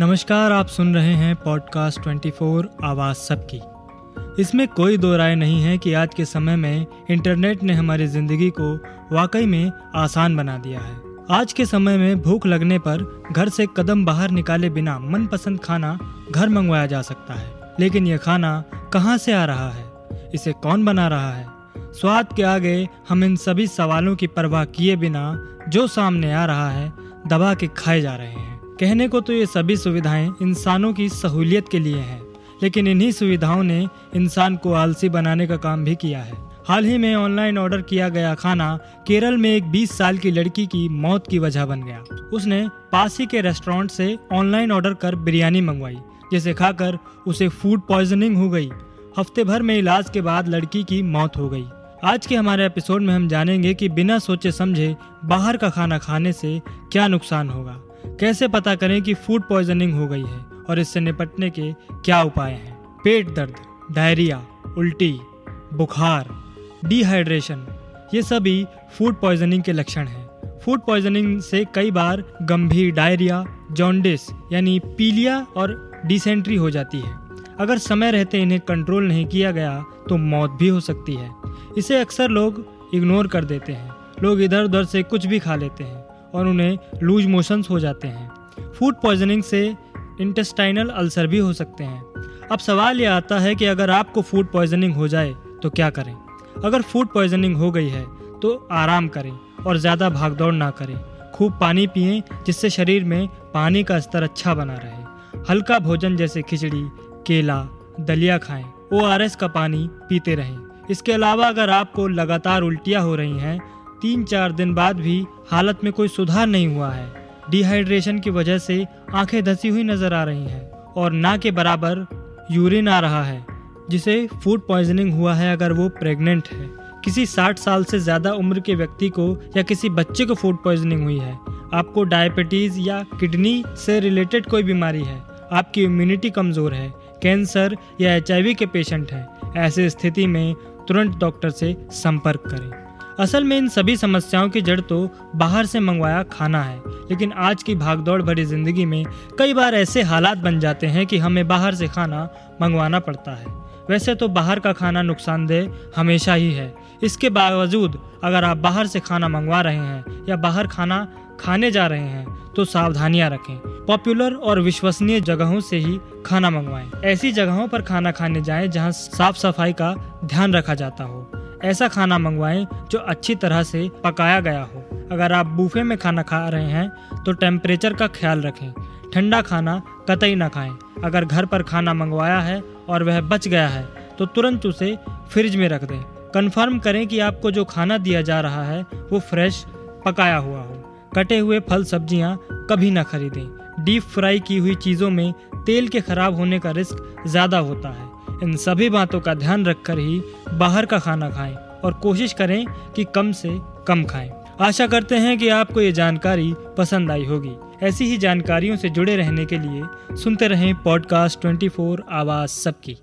नमस्कार, आप सुन रहे हैं पॉडकास्ट 24 आवाज़ सबकी। इसमें कोई दो राय नहीं है कि आज के समय में इंटरनेट ने हमारी ज़िंदगी को वाकई में आसान बना दिया है। आज के समय में भूख लगने पर घर से कदम बाहर निकाले बिना मनपसंद खाना घर मंगवाया जा सकता है। लेकिन यह खाना कहाँ से आ रहा है? इसे कौन बना रहा है? स्वाद के आगे हम इन सभी सवालों की परवाह किए बिना जो सामने आ रहा है, दबा के खाए जा रहे हैं। कहने को तो ये सभी सुविधाएँ इंसानों की सहूलियत के लिए हैं, लेकिन इन्हीं सुविधाओं ने इंसान को आलसी बनाने का काम भी किया है। हाल ही में ऑनलाइन ऑर्डर किया गया खाना केरल में एक 20 साल की लड़की की मौत की वजह बन गया। उसने पास ही के रेस्टोरेंट से ऑनलाइन ऑर्डर कर बिरयानी मंगवाई, जिसे खाकर उसे फ़ूड पॉइजनिंग हो गई। हफ़्ते भर में इलाज के बाद लड़की की मौत हो गई। आज के हमारे एपिसोड में हम जानेंगे कि बिना सोचे समझे बाहर का खाना खाने से क्या नुकसान होगा। कैसे पता करें कि फ़ूड पॉइजनिंग हो गई है और इससे निपटने के क्या उपाय हैं? पेट दर्द डायरिया उल्टी, बुखार डिहाइड्रेशन ये सभी फ़ूड पॉइजनिंग के लक्षण हैं। फ़ूड पॉइजनिंग से कई बार गंभीर डायरिया जॉन्डिस यानी पीलिया और डिसेंट्री हो जाती है। अगर समय रहते इन्हें कंट्रोल नहीं किया गया तो मौत भी हो सकती है। इसे अक्सर लोग इग्नोर कर देते हैं। लोग इधर उधर से कुछ भी खा लेते हैं। और उन्हें लूज मोशंस हो जाते हैं। फ़ूड पॉइजनिंग से इंटेस्टाइनल अल्सर भी हो सकते हैं। अब सवाल यह आता है कि अगर आपको फ़ूड पॉइजनिंग हो जाए तो क्या करें? अगर फ़ूड पॉइजनिंग हो गई है तो आराम करें और ज़्यादा भागदौड़ ना करें। खूब पानी पिएँ, जिससे शरीर में पानी का स्तर अच्छा बना रहे। हल्का भोजन जैसे खिचड़ी, केला, दलिया खाएँ ओ का पानी पीते रहें। इसके अलावा अगर आपको लगातार उल्टियाँ हो रही हैं तीन चार दिन बाद भी हालत में कोई सुधार नहीं हुआ है। डिहाइड्रेशन की वजह से आँखें धसी हुई नज़र आ रही हैं और ना के बराबर यूरिन आ रहा है, जिसे फ़ूड पॉइजनिंग हुआ है अगर वो प्रेग्नेंट है। किसी 60 साल से ज़्यादा उम्र के व्यक्ति को या किसी बच्चे को फ़ूड पॉइजनिंग हुई है। आपको डायबिटीज़ या किडनी से रिलेटेड कोई बीमारी है। आपकी इम्यूनिटी कमज़ोर है कैंसर या एचआईवी के पेशेंट हैं। ऐसी स्थिति में तुरंत डॉक्टर से संपर्क करें। असल में इन सभी समस्याओं की जड़ तो बाहर से मंगवाया खाना है, लेकिन आज की भागदौड़ भरी ज़िंदगी में कई बार ऐसे हालात बन जाते हैं कि हमें बाहर से खाना मंगवाना पड़ता है। वैसे तो बाहर का खाना नुकसानदेह हमेशा ही है। इसके बावजूद अगर आप बाहर से खाना मंगवा रहे हैं या बाहर खाना खाने जा रहे हैं तो सावधानियाँ रखें। पॉपुलर और विश्वसनीय जगहों से ही खाना मंगवाएँ। ऐसी जगहों पर खाना खाने जाएँ जहाँ साफ़ सफ़ाई का ध्यान रखा जाता हो। ऐसा खाना मंगवाएँ जो अच्छी तरह से पकाया गया हो। अगर आप बूफे में खाना खा रहे हैं तो टेम्परेचर का ख्याल रखें। ठंडा खाना कतई ना खाएँ। अगर घर पर खाना मंगवाया है और वह बच गया है तो तुरंत उसे फ्रिज में रख दें। कन्फर्म करें कि आपको जो खाना दिया जा रहा है, वो फ्रेश पकाया हुआ हो। कटे हुए फल सब्ज़ियाँ कभी ना खरीदें। डीप फ्राई की हुई चीज़ों में तेल के खराब होने का रिस्क ज़्यादा होता है। इन सभी बातों का ध्यान रखकर ही बाहर का खाना खाएँ और कोशिश करें कि कम से कम खाएँ। आशा करते हैं कि आपको ये जानकारी पसंद आई होगी। ऐसी ही जानकारियों से जुड़े रहने के लिए सुनते रहें पॉडकास्ट 24 आवाज़ सबकी।